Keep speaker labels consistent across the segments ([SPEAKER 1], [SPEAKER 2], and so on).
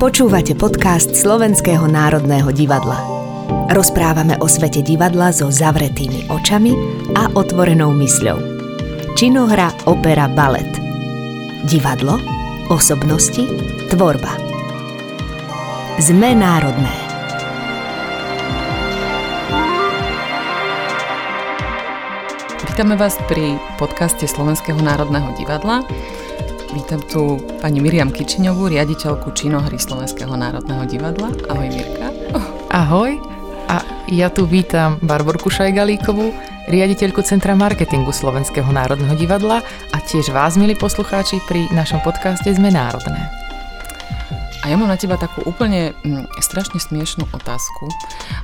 [SPEAKER 1] Počúvate podcast Slovenského národného divadla. Rozprávame o svete divadla so zavretými očami a otvorenou mysľou. Činohra, opera, balet. Divadlo, osobnosti, tvorba. Sme národné.
[SPEAKER 2] Vítame vás pri podcaste Slovenského národného divadla. Vítam tu pani Miriam Kičiňovú, riaditeľku činohry Slovenského národného divadla. Ahoj Mirka.
[SPEAKER 3] Ahoj. A ja tu vítam Barborku Šajgalíkovú, riaditeľku Centra marketingu Slovenského národného divadla a tiež vás, milí poslucháči, pri našom podcaste Sme národné.
[SPEAKER 2] A ja mám na teba takú úplne mm, strašne smiešnú otázku,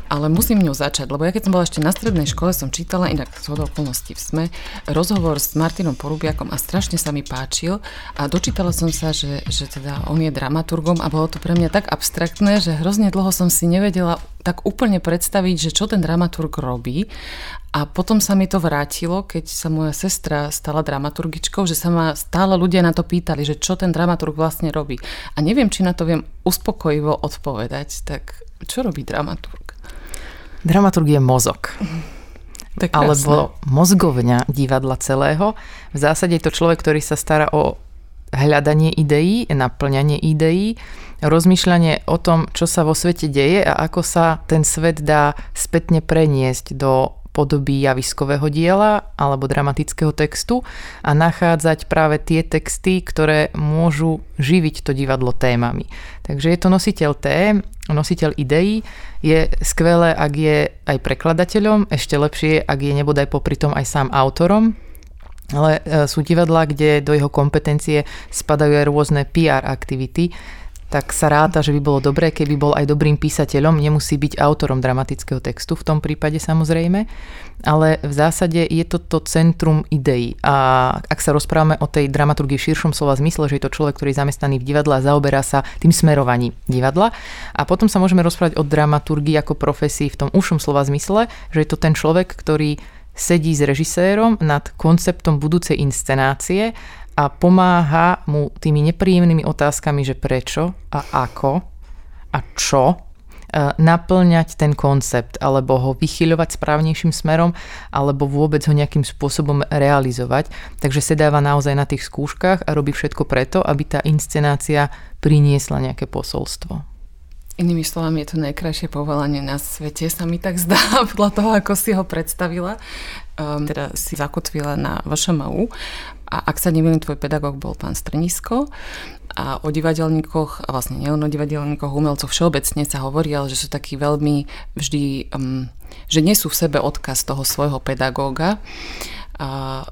[SPEAKER 2] ale musím ňou začať, lebo ja keď som bola ešte na strednej škole, som čítala inak z okolností v SME rozhovor s Martinom Porubiakom a strašne sa mi páčil a dočítala som sa, že, že teda on je dramaturgom a bolo to pre mňa tak abstraktné, že hrozne dlho som si nevedela tak úplne predstaviť, že čo ten dramaturg robí a potom sa mi to vrátilo, keď sa moja sestra stala dramaturgičkou, že sa ma stále ľudia na to pýtali, že čo ten dramaturg vlastne robí. A neviem, či na to viem uspokojivo odpovedať. Tak čo robí dramaturg?
[SPEAKER 3] Dramaturg je mozog.
[SPEAKER 2] Tak
[SPEAKER 3] alebo mozgovňa divadla celého. V zásade je to človek, ktorý sa stará o hľadanie ideí, naplňanie ideí, rozmýšľanie o tom, čo sa vo svete deje a ako sa ten svet dá spätne preniesť do podoby javiskového diela alebo dramatického textu a nachádzať práve tie texty, ktoré môžu živiť to divadlo témami. Takže je to nositeľ tém, nositeľ ideí. Je skvelé, ak je aj prekladateľom, ešte lepšie, ak je nebodaj popri tom aj sám autorom, ale e, sú divadlá, kde do jeho kompetencie spadajú aj rôzne PR aktivity, tak sa ráta, že by bolo dobré, keby bol aj dobrým písateľom, nemusí byť autorom dramatického textu v tom prípade samozrejme, ale v zásade je to to centrum ideí. A ak sa rozprávame o tej dramaturgii v širšom slova zmysle, že je to človek, ktorý je zamestnaný v divadle a zaoberá sa tým smerovaním divadla. A potom sa môžeme rozprávať o dramaturgii ako profesii v tom ušom slova zmysle, že je to ten človek, ktorý sedí s režisérom nad konceptom budúcej inscenácie a pomáha mu tými nepríjemnými otázkami, že prečo a ako a čo e, naplňať ten koncept alebo ho vychyľovať správnejším smerom alebo vôbec ho nejakým spôsobom realizovať. Takže sedáva naozaj na tých skúškach a robí všetko preto, aby tá inscenácia priniesla nejaké posolstvo.
[SPEAKER 2] Inými slovami, je to najkrajšie povolanie na svete, sa mi tak zdá, podľa toho, ako si ho predstavila. Um, teda si zakotvila na VŠMU a ak sa neviem, tvoj pedagóg bol pán Strnisko a o divadelníkoch, a vlastne nie o divadelníkoch, umelcoch všeobecne sa hovorí, ale že sú takí veľmi vždy, um, že nesú v sebe odkaz toho svojho pedagóga. A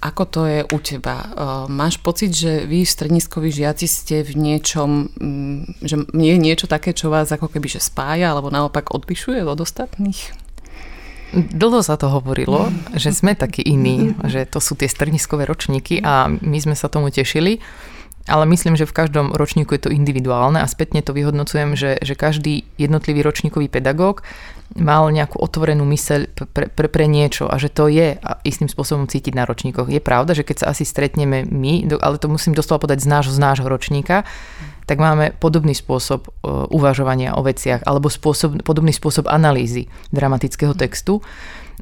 [SPEAKER 2] ako to je u teba? Uh, máš pocit, že vy, stredniskoví žiaci, ste v niečom, um, že je niečo také, čo vás ako keby že spája, alebo naopak odlišuje od ostatných?
[SPEAKER 3] Dlho sa to hovorilo, že sme takí iní, že to sú tie strniskové ročníky a my sme sa tomu tešili. Ale myslím, že v každom ročníku je to individuálne a spätne to vyhodnocujem, že, že každý jednotlivý ročníkový pedagóg mal nejakú otvorenú myseľ pre, pre, pre niečo a že to je istým spôsobom cítiť na ročníkoch. Je pravda, že keď sa asi stretneme my, ale to musím doslova podať z nášho, z nášho ročníka, tak máme podobný spôsob e, uvažovania o veciach alebo spôsob, podobný spôsob analýzy dramatického textu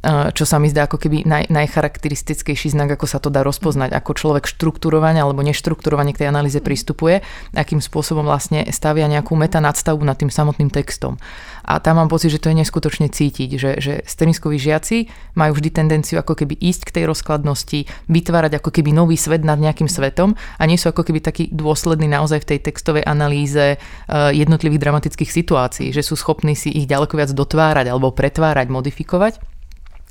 [SPEAKER 3] čo sa mi zdá ako keby naj, najcharakteristickejší znak, ako sa to dá rozpoznať, ako človek štruktúrovania alebo neštrukturovanie k tej analýze pristupuje, akým spôsobom vlastne stavia nejakú meta nadstavbu nad tým samotným textom. A tam mám pocit, že to je neskutočne cítiť, že, že strniskoví žiaci majú vždy tendenciu ako keby ísť k tej rozkladnosti, vytvárať ako keby nový svet nad nejakým svetom a nie sú ako keby takí dôslední naozaj v tej textovej analýze eh, jednotlivých dramatických situácií, že sú schopní si ich ďaleko viac dotvárať alebo pretvárať, modifikovať.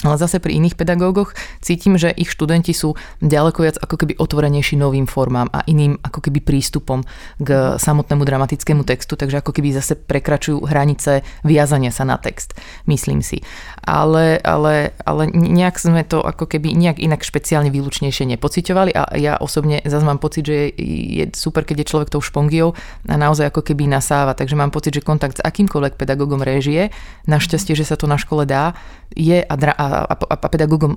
[SPEAKER 3] Ale zase pri iných pedagógoch cítim, že ich študenti sú ďaleko viac ako keby otvorenejší novým formám a iným ako keby prístupom k samotnému dramatickému textu, takže ako keby zase prekračujú hranice viazania sa na text, myslím si. Ale, ale, ale nejak sme to ako keby nejak inak špeciálne výlučnejšie nepociťovali a ja osobne zase mám pocit, že je, super, keď je človek tou špongiou a naozaj ako keby nasáva, takže mám pocit, že kontakt s akýmkoľvek pedagógom réžie, našťastie, že sa to na škole dá, je a, dra- a a, a, a pedagógom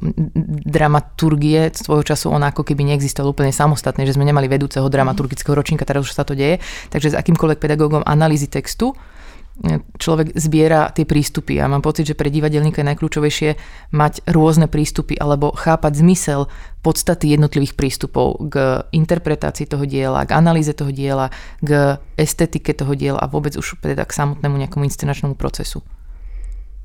[SPEAKER 3] dramaturgie svojho času on ako keby neexistoval úplne samostatne, že sme nemali vedúceho dramaturgického ročníka, teraz už sa to deje. Takže s akýmkoľvek pedagógom analýzy textu človek zbiera tie prístupy a mám pocit, že pre divadelníka je najkľúčovejšie mať rôzne prístupy alebo chápať zmysel podstaty jednotlivých prístupov k interpretácii toho diela, k analýze toho diela, k estetike toho diela a vôbec už teda k samotnému nejakomu inscenačnému procesu.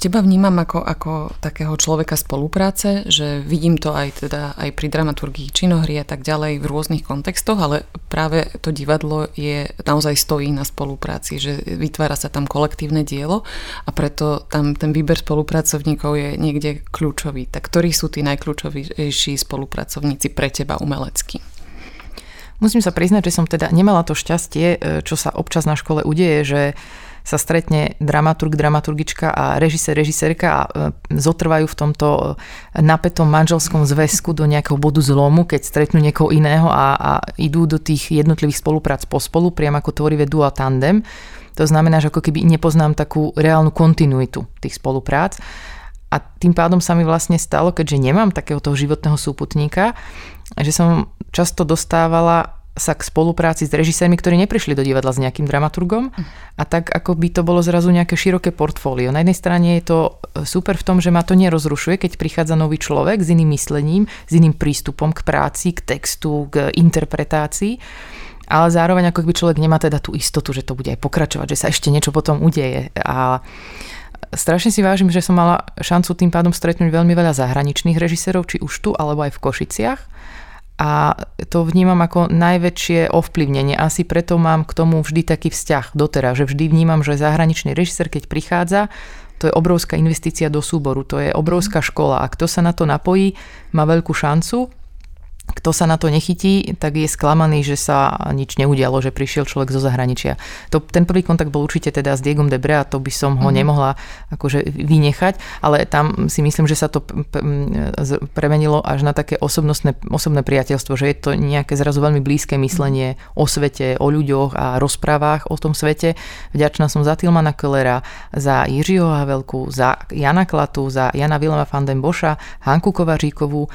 [SPEAKER 2] Teba vnímam ako, ako takého človeka spolupráce, že vidím to aj teda aj pri dramaturgii činohry a tak ďalej v rôznych kontextoch, ale práve to divadlo je naozaj stojí na spolupráci, že vytvára sa tam kolektívne dielo a preto tam ten výber spolupracovníkov je niekde kľúčový. Tak ktorí sú tí najkľúčovejší spolupracovníci pre teba umelecky?
[SPEAKER 3] Musím sa priznať, že som teda nemala to šťastie, čo sa občas na škole udeje, že sa stretne dramaturg, dramaturgička a režisér, režisérka a e, zotrvajú v tomto e, napätom manželskom zväzku do nejakého bodu zlomu, keď stretnú niekoho iného a, a idú do tých jednotlivých spoluprác pospolu, priam ako tvorivé dual tandem. To znamená, že ako keby nepoznám takú reálnu kontinuitu tých spoluprác. A tým pádom sa mi vlastne stalo, keďže nemám takého toho životného súputníka, že som často dostávala sa k spolupráci s režisérmi, ktorí neprišli do divadla s nejakým dramaturgom a tak ako by to bolo zrazu nejaké široké portfólio. Na jednej strane je to e, super v tom, že ma to nerozrušuje, keď prichádza nový človek s iným myslením, s iným prístupom k práci, k textu, k interpretácii, ale zároveň ako by človek nemá teda tú istotu, že to bude aj pokračovať, že sa ešte niečo potom udeje. A strašne si vážim, že som mala šancu tým pádom stretnúť veľmi veľa zahraničných režisérov, či už tu, alebo aj v Košiciach a to vnímam ako najväčšie ovplyvnenie. Asi preto mám k tomu vždy taký vzťah doteraz, že vždy vnímam, že zahraničný režisér, keď prichádza, to je obrovská investícia do súboru, to je obrovská škola a kto sa na to napojí, má veľkú šancu kto sa na to nechytí, tak je sklamaný, že sa nič neudialo, že prišiel človek zo zahraničia. To, ten prvý kontakt bol určite teda s Diegom Debre a to by som ho mm-hmm. nemohla akože vynechať, ale tam si myslím, že sa to premenilo až na také osobnostné, osobné priateľstvo, že je to nejaké zrazu veľmi blízke myslenie o svete, o ľuďoch a rozprávach o tom svete. Vďačná som za Tilmana Kellera, za Jiřího Havelku, za Jana Klatu, za Jana Vilema van den Boša, Hanku Kovaříkovú.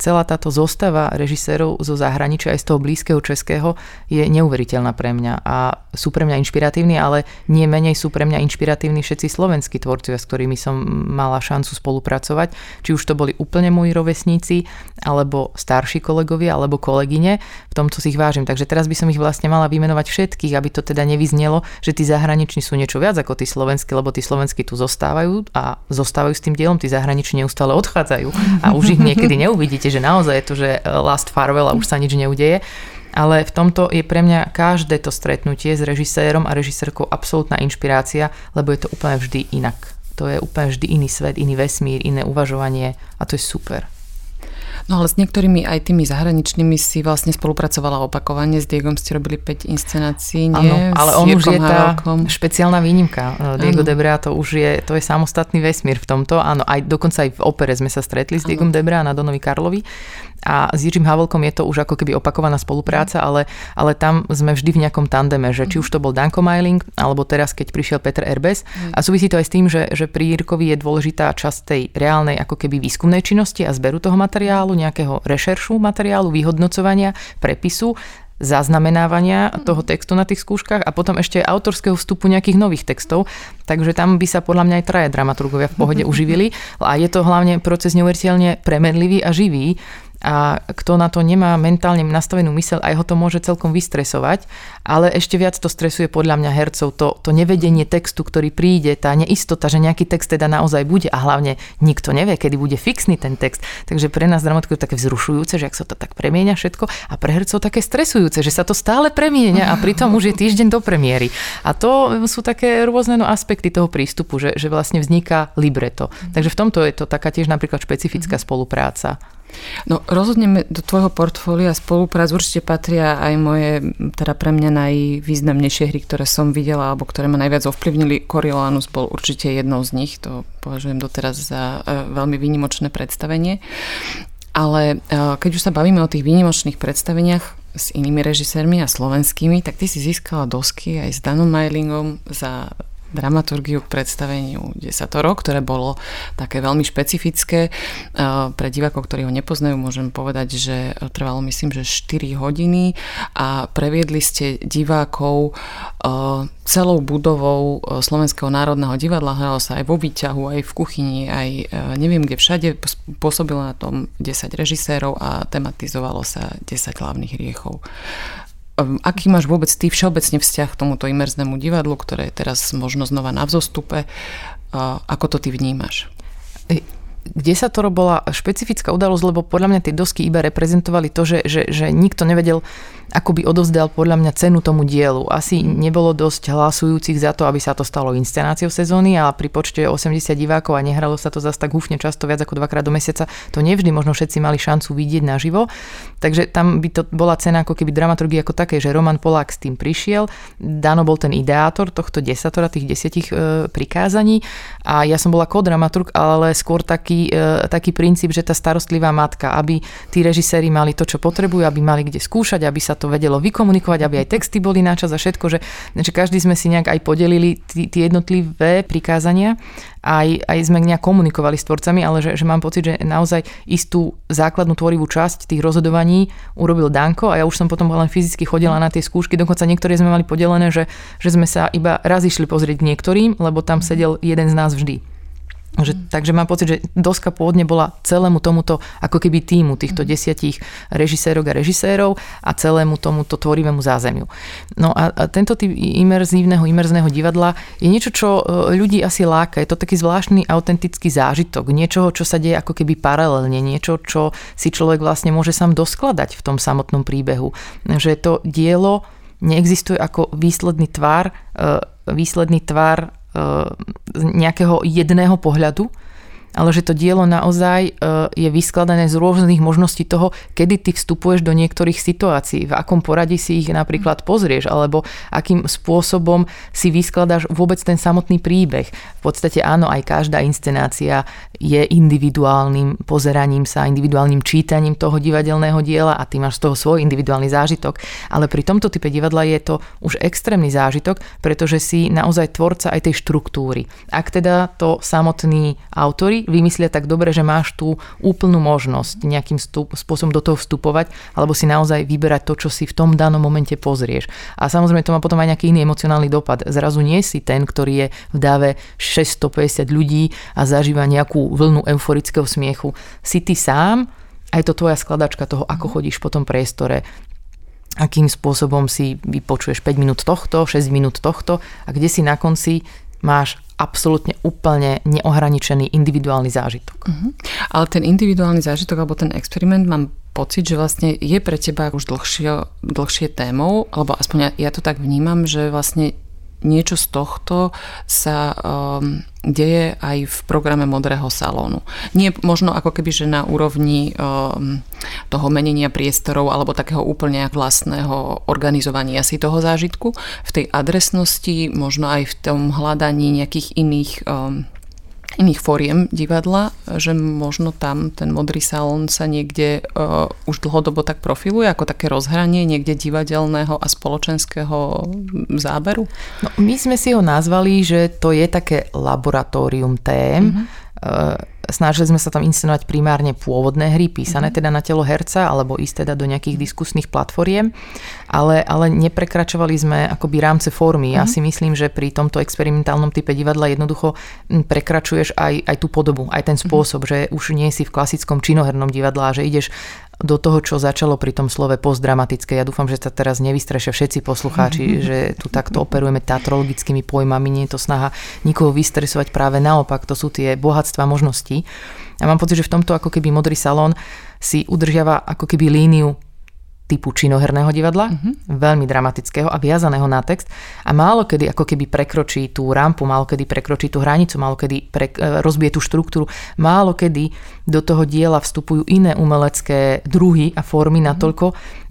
[SPEAKER 3] Celá táto zostava režisérov zo zahraničia aj z toho blízkeho českého je neuveriteľná pre mňa a sú pre mňa inšpiratívni, ale nie menej sú pre mňa inšpiratívni všetci slovenskí tvorcovia, s ktorými som mala šancu spolupracovať. Či už to boli úplne moji rovesníci, alebo starší kolegovia, alebo kolegyne. V tomto si ich vážim. Takže teraz by som ich vlastne mala vymenovať všetkých, aby to teda nevyznelo, že tí zahraniční sú niečo viac ako tí slovenskí, lebo tí slovenskí tu zostávajú a zostávajú s tým dielom, tí zahraniční neustále odchádzajú a už ich niekedy neuvidíte, že naozaj je to, že last farewell a už sa nič neudeje. Ale v tomto je pre mňa každé to stretnutie s režisérom a režisérkou absolútna inšpirácia, lebo je to úplne vždy inak. To je úplne vždy iný svet, iný vesmír, iné uvažovanie a to je super.
[SPEAKER 2] No ale s niektorými aj tými zahraničnými si vlastne spolupracovala opakovane. S Diegom ste robili 5 inscenácií, nie?
[SPEAKER 3] Áno, ale on už je tá špeciálna výnimka. Diego ano. Debrea to už je, to je samostatný vesmír v tomto. Áno, aj dokonca aj v opere sme sa stretli s Diegom Debrea na Donovi Karlovi a s Jiřím Havelkom je to už ako keby opakovaná spolupráca, ale, ale tam sme vždy v nejakom tandeme, že či už to bol Danko Meiling, alebo teraz, keď prišiel Peter Erbes. A súvisí to aj s tým, že, že pri Jirkovi je dôležitá časť tej reálnej ako keby výskumnej činnosti a zberu toho materiálu, nejakého rešeršu materiálu, vyhodnocovania, prepisu zaznamenávania toho textu na tých skúškach a potom ešte autorského vstupu nejakých nových textov. Takže tam by sa podľa mňa aj traja dramaturgovia v pohode uživili. A je to hlavne proces neuveriteľne premenlivý a živý a kto na to nemá mentálne nastavenú mysel, aj ho to môže celkom vystresovať, ale ešte viac to stresuje podľa mňa hercov to, to nevedenie textu, ktorý príde, tá neistota, že nejaký text teda naozaj bude a hlavne nikto nevie, kedy bude fixný ten text. Takže pre nás dramatikov je také vzrušujúce, že ak sa to tak premieňa všetko a pre hercov také stresujúce, že sa to stále premieňa a pritom už je týždeň do premiéry. A to sú také rôzne no, aspekty toho prístupu, že, že vlastne vzniká libreto. Takže v tomto je to taká tiež napríklad špecifická spolupráca.
[SPEAKER 2] No rozhodne do tvojho portfólia spoluprác určite patria aj moje, teda pre mňa najvýznamnejšie hry, ktoré som videla, alebo ktoré ma najviac ovplyvnili. Coriolanus bol určite jednou z nich, to považujem doteraz za e, veľmi výnimočné predstavenie. Ale e, keď už sa bavíme o tých výnimočných predstaveniach s inými režisérmi a slovenskými, tak ty si získala dosky aj s Danom Majlingom za dramaturgiu k predstaveniu Desatoro, ktoré bolo také veľmi špecifické. Pre divákov, ktorí ho nepoznajú, môžem povedať, že trvalo myslím, že 4 hodiny a previedli ste divákov celou budovou Slovenského národného divadla. Hralo sa aj vo výťahu, aj v kuchyni, aj neviem kde všade. Pôsobilo na tom 10 režisérov a tematizovalo sa 10 hlavných riechov. Ehm, aký máš vôbec ty všeobecne vzťah k tomuto imerznému divadlu, ktoré je teraz možno znova na vzostupe? Ako to ty vnímaš?
[SPEAKER 3] kde sa to bola špecifická udalosť, lebo podľa mňa tie dosky iba reprezentovali to, že, že, že nikto nevedel, ako by odovzdal podľa mňa cenu tomu dielu. Asi nebolo dosť hlasujúcich za to, aby sa to stalo inscenáciou sezóny, ale pri počte 80 divákov a nehralo sa to zase tak húfne často viac ako dvakrát do mesiaca, to nevždy možno všetci mali šancu vidieť naživo. Takže tam by to bola cena ako keby dramaturgie ako také, že Roman Polák s tým prišiel, Dano bol ten ideátor tohto desatora, tých desiatich e, prikázaní a ja som bola ako dramaturg, ale skôr taký, e, taký princíp, že tá starostlivá matka, aby tí režiséri mali to, čo potrebujú, aby mali kde skúšať, aby sa to vedelo vykomunikovať, aby aj texty boli načas a všetko, že, že každý sme si nejak aj podelili tie jednotlivé prikázania, aj, aj sme nejak komunikovali s tvorcami, ale že, že mám pocit, že naozaj istú základnú tvorivú časť tých rozhodovaní urobil Danko a ja už som potom len fyzicky chodila na tie skúšky, dokonca niektoré sme mali podelené, že, že sme sa iba raz išli pozrieť niektorým, lebo tam sedel jeden z nás vždy. Že, takže mám pocit, že doska pôvodne bola celému tomuto ako keby týmu týchto mhm. desiatich režisérok a režisérov a celému tomuto tvorivému zázemiu. No a, a tento typ imerzívneho, imerzného divadla je niečo, čo e, ľudí asi láka. Je to taký zvláštny, autentický zážitok. Niečoho, čo sa deje ako keby paralelne. Niečo, čo si človek vlastne môže sám doskladať v tom samotnom príbehu. Že to dielo neexistuje ako výsledný tvar, e, výsledný tvar z nejakého jedného pohľadu, ale že to dielo naozaj e, je vyskladané z rôznych možností toho, kedy ty vstupuješ do niektorých situácií, v akom poradí si ich napríklad pozrieš, alebo akým spôsobom si vyskladaš vôbec ten samotný príbeh. V podstate áno, aj každá inscenácia je individuálnym pozeraním sa, individuálnym čítaním toho divadelného diela a ty máš z toho svoj individuálny zážitok, ale pri tomto type divadla je to už extrémny zážitok, pretože si naozaj tvorca aj tej štruktúry. Ak teda to samotní autory vymyslia tak dobre, že máš tú úplnú možnosť nejakým stup, spôsobom do toho vstupovať, alebo si naozaj vyberať to, čo si v tom danom momente pozrieš. A samozrejme to má potom aj nejaký iný emocionálny dopad. Zrazu nie si ten, ktorý je v dáve 650 ľudí a zažíva nejakú vlnu euforického smiechu. Si ty sám, aj to tvoja skladačka toho, ako chodíš po tom priestore, akým spôsobom si vypočuješ 5 minút tohto, 6 minút tohto a kde si na konci máš absolútne úplne neohraničený individuálny zážitok. Uh-huh.
[SPEAKER 2] Ale ten individuálny zážitok alebo ten experiment mám pocit, že vlastne je pre teba už dlhšie, dlhšie témou, alebo aspoň ja, ja to tak vnímam, že vlastne niečo z tohto sa um, deje aj v programe Modrého salónu. Nie možno ako keby, že na úrovni um, toho menenia priestorov alebo takého úplne vlastného organizovania si toho zážitku, v tej adresnosti, možno aj v tom hľadaní nejakých iných um, iných fóriem divadla, že možno tam ten modrý salón sa niekde uh, už dlhodobo tak profiluje ako také rozhranie niekde divadelného a spoločenského záberu?
[SPEAKER 3] No, my sme si ho nazvali, že to je také laboratórium tém. Mm-hmm. Uh, Snažili sme sa tam inscenovať primárne pôvodné hry, písané mm-hmm. teda na telo herca, alebo ísť teda do nejakých diskusných platformiem, ale, ale neprekračovali sme akoby rámce formy. Mm-hmm. Ja mhm. si myslím, že pri tomto experimentálnom type divadla jednoducho prekračuješ aj, aj tú podobu, aj ten mhm. spôsob, mm-hmm. že už nie si v klasickom činohernom divadle a že ideš do toho, čo začalo pri tom slove postdramatické. Ja dúfam, že sa teraz nevystrašia všetci poslucháči, že tu takto operujeme teatrologickými pojmami, nie je to snaha nikoho vystresovať, práve naopak, to sú tie bohatstva možností. A mám pocit, že v tomto ako keby modrý salón si udržiava ako keby líniu typu činoherného divadla, mm-hmm. veľmi dramatického a viazaného na text a málo kedy ako keby prekročí tú rampu, málo kedy prekročí tú hranicu, málo kedy pre, e, rozbije tú štruktúru, málo kedy do toho diela vstupujú iné umelecké druhy a formy mm-hmm. natoľko,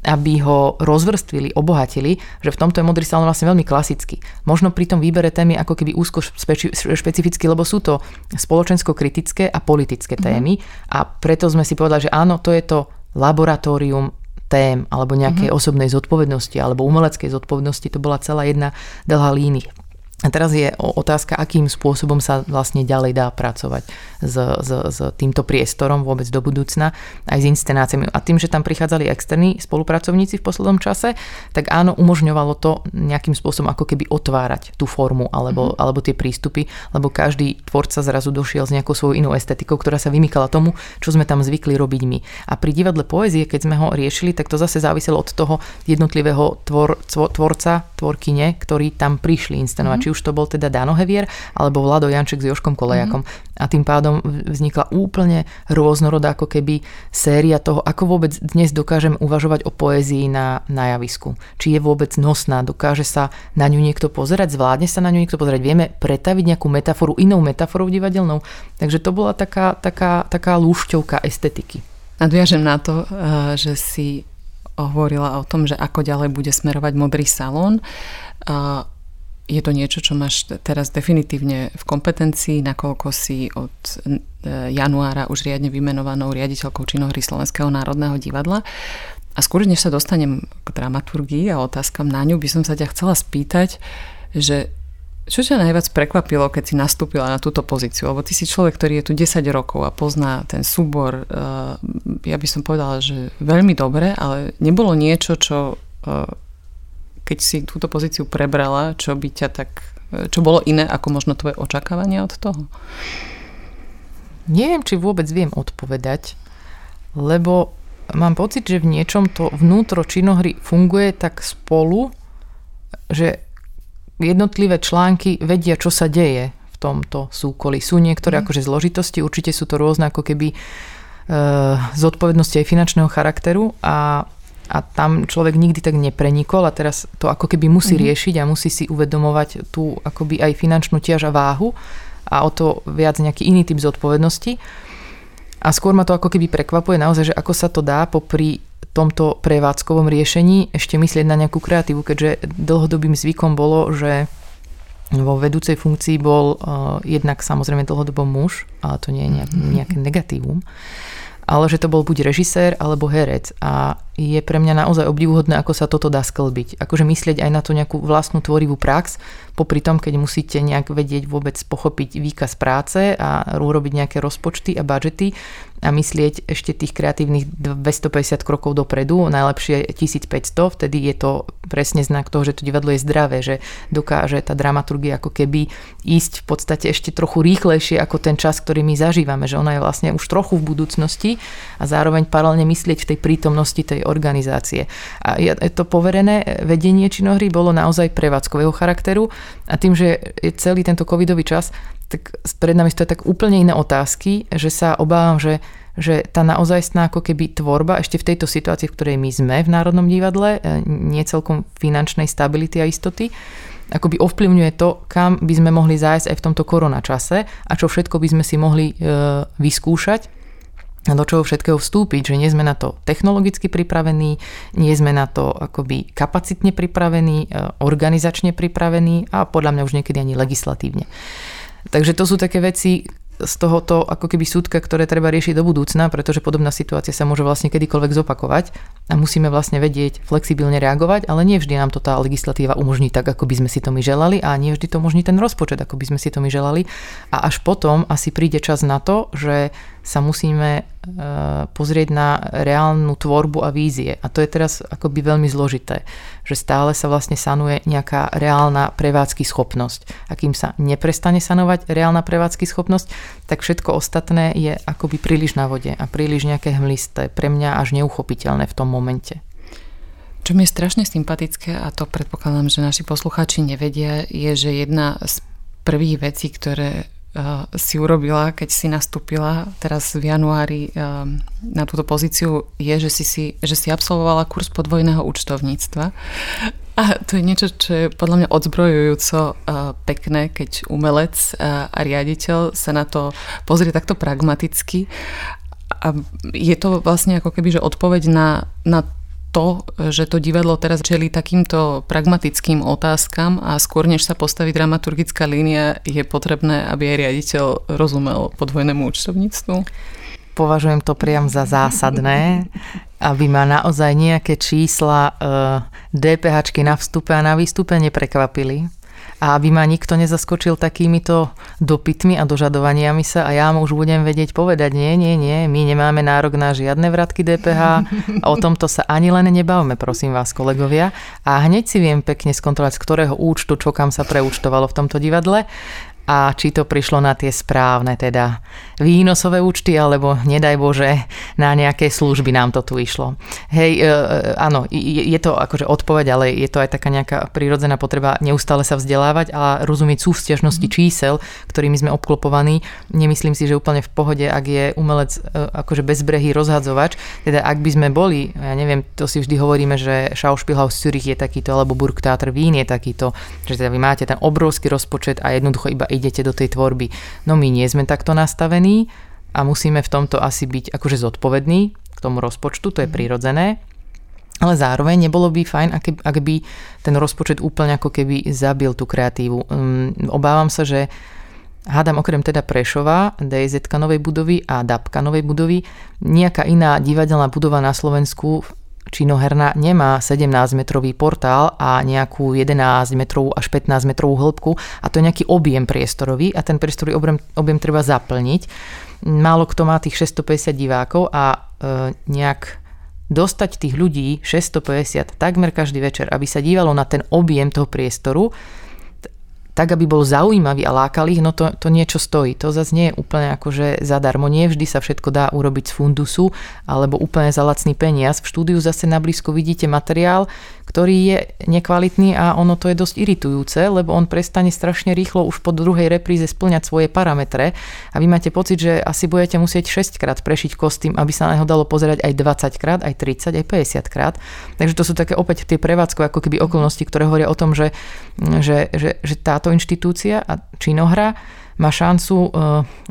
[SPEAKER 3] aby ho rozvrstvili, obohatili, že v tomto je modrý salón vlastne veľmi klasický. Možno pri tom výbere témy ako keby úzko špeci- špecificky, lebo sú to spoločensko-kritické a politické mhm. témy mm-hmm. a preto sme si povedali, že áno, to je to laboratórium tém alebo nejakej mm-hmm. osobnej zodpovednosti alebo umeleckej zodpovednosti, to bola celá jedna dlhá línia. A teraz je otázka, akým spôsobom sa vlastne ďalej dá pracovať s, s, s týmto priestorom vôbec do budúcna, aj s inscenáciami. A tým, že tam prichádzali externí spolupracovníci v poslednom čase, tak áno, umožňovalo to nejakým spôsobom ako keby otvárať tú formu alebo, mm-hmm. alebo tie prístupy, lebo každý tvorca zrazu došiel s nejakou svojou inou estetikou, ktorá sa vymykala tomu, čo sme tam zvykli robiť my. A pri divadle poezie, keď sme ho riešili, tak to zase záviselo od toho jednotlivého tvor, tvorca, tvorkyne, ktorí tam prišli inscenovať. Mm-hmm. Či už to bol teda Dano Hevier alebo Vlado Janček s Joškom Kolejakom. Mm-hmm. A tým pádom vznikla úplne rôznorodá ako keby séria toho, ako vôbec dnes dokážem uvažovať o poézii na, na javisku. Či je vôbec nosná, dokáže sa na ňu niekto pozerať, zvládne sa na ňu niekto pozerať, vieme pretaviť nejakú metaforu inou metaforou divadelnou. Takže to bola taká, taká, taká lúšťovka estetiky.
[SPEAKER 2] Nadviažem na to, eh, že si hovorila o tom, že ako ďalej bude smerovať modrý salón. Je to niečo, čo máš teraz definitívne v kompetencii, nakoľko si od e, januára už riadne vymenovanou riaditeľkou činohry Slovenského národného divadla. A skôr, než sa dostanem k dramaturgii a otázkam na ňu, by som sa ťa chcela spýtať, že čo ťa najviac prekvapilo, keď si nastúpila na túto pozíciu? Lebo ty si človek, ktorý je tu 10 rokov a pozná ten súbor, e, ja by som povedala, že veľmi dobre, ale nebolo niečo, čo e, keď si túto pozíciu prebrala, čo by ťa tak, čo bolo iné ako možno tvoje očakávania od toho?
[SPEAKER 3] Neviem, či vôbec viem odpovedať, lebo mám pocit, že v niečom to vnútro činohry funguje tak spolu, že jednotlivé články vedia, čo sa deje v tomto súkoli. Sú niektoré mm. akože zložitosti, určite sú to rôzne ako keby e, zodpovednosti aj finančného charakteru a a tam človek nikdy tak neprenikol a teraz to ako keby musí mm-hmm. riešiť a musí si uvedomovať tú akoby aj finančnú tiaž a váhu a o to viac nejaký iný typ zodpovednosti. A skôr ma to ako keby prekvapuje naozaj, že ako sa to dá popri tomto prevádzkovom riešení ešte myslieť na nejakú kreatívu, keďže dlhodobým zvykom bolo, že vo vedúcej funkcii bol uh, jednak samozrejme dlhodobo muž, ale to nie je nejak, mhm. nejaké negatívum ale že to bol buď režisér alebo herec a je pre mňa naozaj obdivuhodné, ako sa toto dá sklbiť. Akože myslieť aj na tú nejakú vlastnú tvorivú prax, popri tom, keď musíte nejak vedieť vôbec pochopiť výkaz práce a urobiť nejaké rozpočty a budžety a myslieť ešte tých kreatívnych 250 krokov dopredu, najlepšie 1500, vtedy je to presne znak toho, že to divadlo je zdravé, že dokáže tá dramaturgia ako keby ísť v podstate ešte trochu rýchlejšie ako ten čas, ktorý my zažívame, že ona je vlastne už trochu v budúcnosti a zároveň paralelne myslieť v tej prítomnosti tej organizácie. A to poverené vedenie činohry bolo naozaj prevádzkového charakteru a tým, že je celý tento covidový čas, tak pred nami stojí tak úplne iné otázky, že sa obávam, že, že tá naozajstná ako keby tvorba ešte v tejto situácii, v ktorej my sme v Národnom divadle, e, nie celkom finančnej stability a istoty, akoby ovplyvňuje to, kam by sme mohli zájsť aj v tomto koronačase a čo všetko by sme si mohli e, vyskúšať do čoho všetkého vstúpiť, že nie sme na to technologicky pripravení, nie sme na to akoby kapacitne pripravení, e, organizačne pripravení a podľa mňa už niekedy ani legislatívne. Takže to sú také veci z tohoto ako keby súdka, ktoré treba riešiť do budúcna, pretože podobná situácia sa môže vlastne kedykoľvek zopakovať a musíme vlastne vedieť flexibilne reagovať, ale nie vždy nám to tá legislatíva umožní tak, ako by sme si to my želali a nie vždy to umožní ten rozpočet, ako by sme si to my želali. A až potom asi príde čas na to, že sa musíme e, pozrieť na reálnu tvorbu a vízie. A to je teraz akoby veľmi zložité, že stále sa vlastne sanuje nejaká reálna prevádzky schopnosť. A kým sa neprestane sanovať reálna prevádzky schopnosť, tak všetko ostatné je akoby príliš na vode a príliš nejaké hmlisté, pre mňa až neuchopiteľné v tom momente.
[SPEAKER 2] Čo mi je strašne sympatické, a to predpokladám, že naši poslucháči nevedia, je, že jedna z prvých vecí, ktoré si urobila, keď si nastúpila teraz v januári uh, na túto pozíciu, je, že si, si, že si absolvovala kurz podvojného účtovníctva. A to je niečo, čo je podľa mňa odzbrojujúco uh, pekné, keď umelec a riaditeľ sa na to pozrie takto pragmaticky. A je to vlastne ako keby, že odpoveď na, na to, že to divadlo teraz čeli takýmto pragmatickým otázkam a skôr než sa postaví dramaturgická línia, je potrebné, aby aj riaditeľ rozumel podvojnému účtovníctvu?
[SPEAKER 3] Považujem to priam za zásadné, aby ma naozaj nejaké čísla DPH na vstupe a na výstupe neprekvapili a aby ma nikto nezaskočil takýmito dopytmi a dožadovaniami sa a ja mu už budem vedieť povedať, nie, nie, nie, my nemáme nárok na žiadne vratky DPH a o tomto sa ani len nebavme, prosím vás, kolegovia. A hneď si viem pekne skontrolovať, z ktorého účtu, čo kam sa preúčtovalo v tomto divadle a či to prišlo na tie správne teda výnosové účty, alebo nedaj Bože, na nejaké služby nám to tu išlo. Hej, e, e áno, je, je to akože odpoveď, ale je to aj taká nejaká prírodzená potreba neustále sa vzdelávať a rozumieť súvzťažnosti mm. čísel, ktorými sme obklopovaní. Nemyslím si, že úplne v pohode, ak je umelec e, akože bezbrehý rozhadzovač, teda ak by sme boli, ja neviem, to si vždy hovoríme, že Schauspielhaus Zürich je takýto, alebo Burgtheater Wien je takýto, že teda vy máte ten obrovský rozpočet a jednoducho iba idete do tej tvorby. No my nie sme takto nastavení a musíme v tomto asi byť akože zodpovední k tomu rozpočtu, to je mhm. prirodzené. Ale zároveň nebolo by fajn, ak, ak by ten rozpočet úplne ako keby zabil tú kreatívu. Um, obávam sa, že hádam okrem teda Prešova, DZ novej budovy a DAPka novej budovy, nejaká iná divadelná budova na Slovensku činoherná nemá 17-metrový portál a nejakú 11-metrovú až 15-metrovú hĺbku a to je nejaký objem priestorový a ten priestorový objem, objem treba zaplniť. Málo kto má tých 650 divákov a e, nejak dostať tých ľudí 650 takmer každý večer, aby sa dívalo na ten objem toho priestoru, tak, aby bol zaujímavý a lákal ich, no to, to niečo stojí. To zase nie je úplne akože zadarmo. Nie vždy sa všetko dá urobiť z fundusu alebo úplne za lacný peniaz. V štúdiu zase na blízko vidíte materiál, ktorý je nekvalitný a ono to je dosť iritujúce, lebo on prestane strašne rýchlo už po druhej repríze splňať svoje parametre a vy máte pocit, že asi budete musieť 6 krát prešiť kostým, aby sa na neho dalo pozerať aj 20 krát, aj 30, aj 50 krát. Takže to sú také opäť tie prevádzkové ako keby okolnosti, ktoré hovoria o tom, že, že, že, že táto inštitúcia a činohra má šancu e,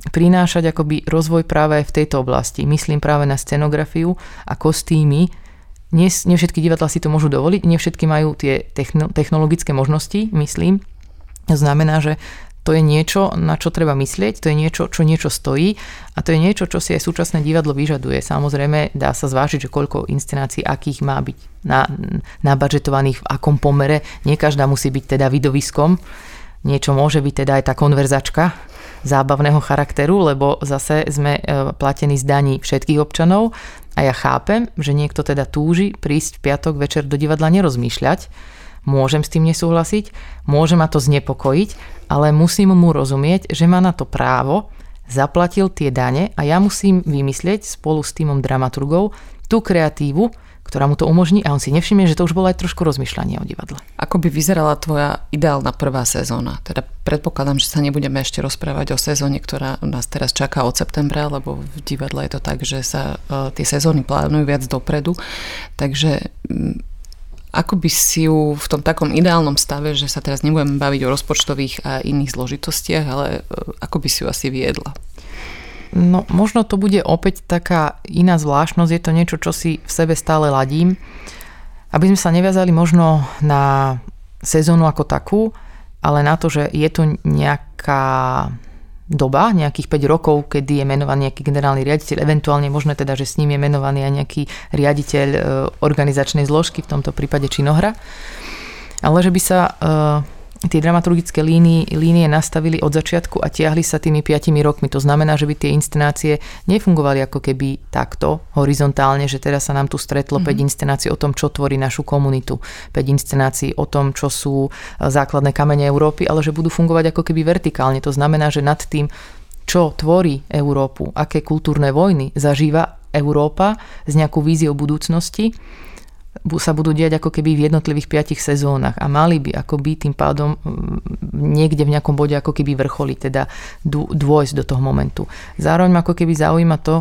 [SPEAKER 3] prinášať akoby rozvoj práve v tejto oblasti. Myslím práve na scenografiu a kostýmy, nie, nie všetky divadla si to môžu dovoliť, nie všetky majú tie technologické možnosti, myslím. To znamená, že to je niečo, na čo treba myslieť, to je niečo, čo niečo stojí a to je niečo, čo si aj súčasné divadlo vyžaduje. Samozrejme, dá sa zvážiť, že koľko inscenácií, akých má byť na, nabadžetovaných, v akom pomere. Nie každá musí byť teda vidoviskom. Niečo môže byť teda aj tá konverzačka zábavného charakteru, lebo zase sme e, platení z daní všetkých občanov a ja chápem, že niekto teda túži prísť v piatok večer do divadla nerozmýšľať. Môžem s tým nesúhlasiť, môže ma to znepokojiť, ale musím mu rozumieť, že má na to právo, zaplatil tie dane a ja musím vymyslieť spolu s týmom dramaturgov tú kreatívu, ktorá mu to umožní a on si nevšimne, že to už bolo aj trošku rozmýšľanie o divadle.
[SPEAKER 2] Ako by vyzerala tvoja ideálna prvá sezóna? Teda predpokladám, že sa nebudeme ešte rozprávať o sezóne, ktorá nás teraz čaká od septembra, lebo v divadle je to tak, že sa uh, tie sezóny plánujú viac dopredu. Takže um, ako by si ju v tom takom ideálnom stave, že sa teraz nebudeme baviť o rozpočtových a iných zložitostiach, ale uh, ako by si ju asi viedla?
[SPEAKER 3] No možno to bude opäť taká iná zvláštnosť, je to niečo, čo si v sebe stále ladím. Aby sme sa neviazali možno na sezónu ako takú, ale na to, že je tu nejaká doba, nejakých 5 rokov, kedy je menovaný nejaký generálny riaditeľ, eventuálne možno teda, že s ním je menovaný aj nejaký riaditeľ e, organizačnej zložky, v tomto prípade činohra. Ale že by sa e, tie dramaturgické línie, línie nastavili od začiatku a tiahli sa tými 5 rokmi. To znamená, že by tie inscenácie nefungovali ako keby takto horizontálne, že teraz sa nám tu stretlo mm-hmm. 5 inscenácií o tom, čo tvorí našu komunitu, 5 inscenácií o tom, čo sú e, základné kamene Európy, ale že budú fungovať ako keby vertikálne. To znamená, že nad tým, čo tvorí Európu, aké kultúrne vojny zažíva Európa s nejakou víziou budúcnosti, sa budú diať ako keby v jednotlivých piatich sezónach a mali by ako by tým pádom mm, niekde v nejakom bode ako keby vrcholiť, teda dôjsť do toho momentu. Zároveň ako keby zaujíma to,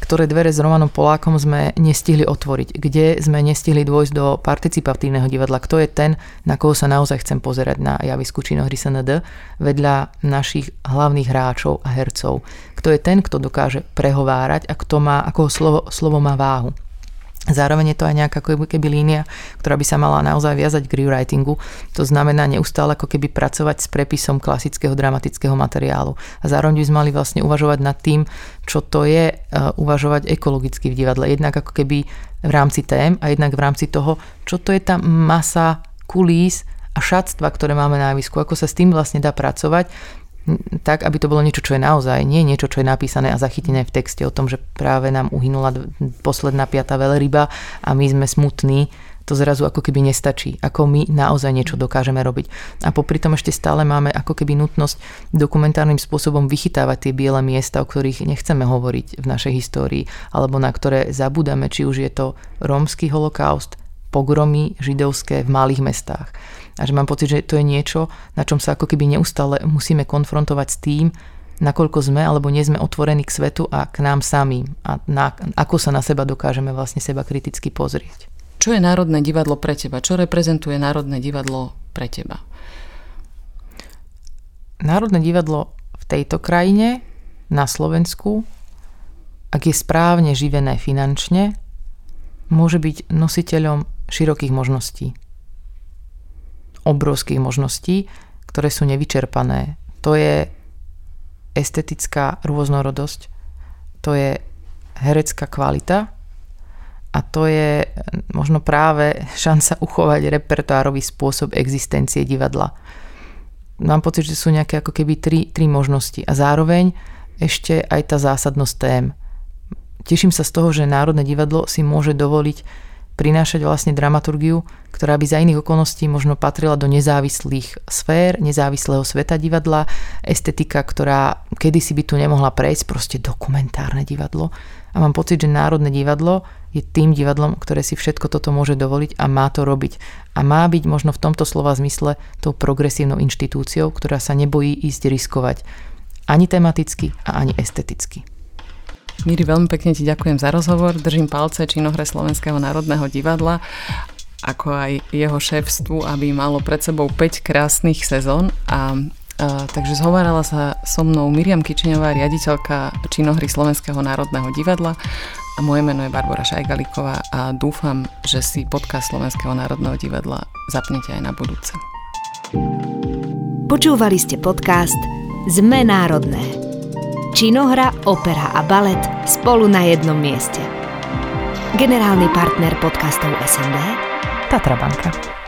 [SPEAKER 3] ktoré dvere s Romanom Polákom sme nestihli otvoriť, kde sme nestihli dôjsť do participatívneho divadla, kto je ten, na koho sa naozaj chcem pozerať na javisku činohry SND, vedľa našich hlavných hráčov a hercov. Kto je ten, kto dokáže prehovárať a kto má, ako slovo, slovo má váhu. Zároveň je to aj nejaká keby línia, ktorá by sa mala naozaj viazať k rewritingu. To znamená neustále ako keby pracovať s prepisom klasického dramatického materiálu. A zároveň by sme mali vlastne uvažovať nad tým, čo to je uh, uvažovať ekologicky v divadle. Jednak ako keby v rámci tém a jednak v rámci toho, čo to je tá masa kulís a šatstva, ktoré máme na javisku, ako sa s tým vlastne dá pracovať, tak, aby to bolo niečo, čo je naozaj, nie niečo, čo je napísané a zachytené v texte o tom, že práve nám uhynula posledná piata veľryba a my sme smutní, to zrazu ako keby nestačí, ako my naozaj niečo dokážeme robiť. A popri tom ešte stále máme ako keby nutnosť dokumentárnym spôsobom vychytávať tie biele miesta, o ktorých nechceme hovoriť v našej histórii, alebo na ktoré zabúdame, či už je to rómsky holokaust, pogromy židovské v malých mestách. A že mám pocit, že to je niečo, na čom sa ako keby neustále musíme konfrontovať s tým, nakoľko sme alebo nie sme otvorení k svetu a k nám samým a na, ako sa na seba dokážeme vlastne seba kriticky pozrieť.
[SPEAKER 2] Čo je Národné divadlo pre teba? Čo reprezentuje Národné divadlo pre teba?
[SPEAKER 3] Národné divadlo v tejto krajine, na Slovensku, ak je správne živené finančne, môže byť nositeľom širokých možností obrovských možností, ktoré sú nevyčerpané. To je estetická rôznorodosť, to je herecká kvalita a to je možno práve šanca uchovať repertoárový spôsob existencie divadla. Mám pocit, že sú nejaké ako keby tri, tri možnosti a zároveň ešte aj tá zásadnosť tém. Teším sa z toho, že Národné divadlo si môže dovoliť prinášať vlastne dramaturgiu, ktorá by za iných okolností možno patrila do nezávislých sfér, nezávislého sveta divadla, estetika, ktorá kedysi by tu nemohla prejsť, proste dokumentárne divadlo. A mám pocit, že Národné divadlo je tým divadlom, ktoré si všetko toto môže dovoliť a má to robiť. A má byť možno v tomto slova zmysle tou progresívnou inštitúciou, ktorá sa nebojí ísť riskovať ani tematicky a ani esteticky.
[SPEAKER 2] Míri, veľmi pekne ti ďakujem za rozhovor. Držím palce činohre Slovenského národného divadla ako aj jeho šéfstvu, aby malo pred sebou 5 krásnych sezón a a, takže zhovárala sa so mnou Miriam Kičiňová, riaditeľka činohry Slovenského národného divadla a moje meno je Barbara Šajgalíková a dúfam, že si podcast Slovenského národného divadla zapnete aj na budúce.
[SPEAKER 1] Počúvali ste podcast Zme národné. Činohra, opera a balet spolu na jednom mieste. Generálny partner podcastov SND
[SPEAKER 3] Tatra Banka.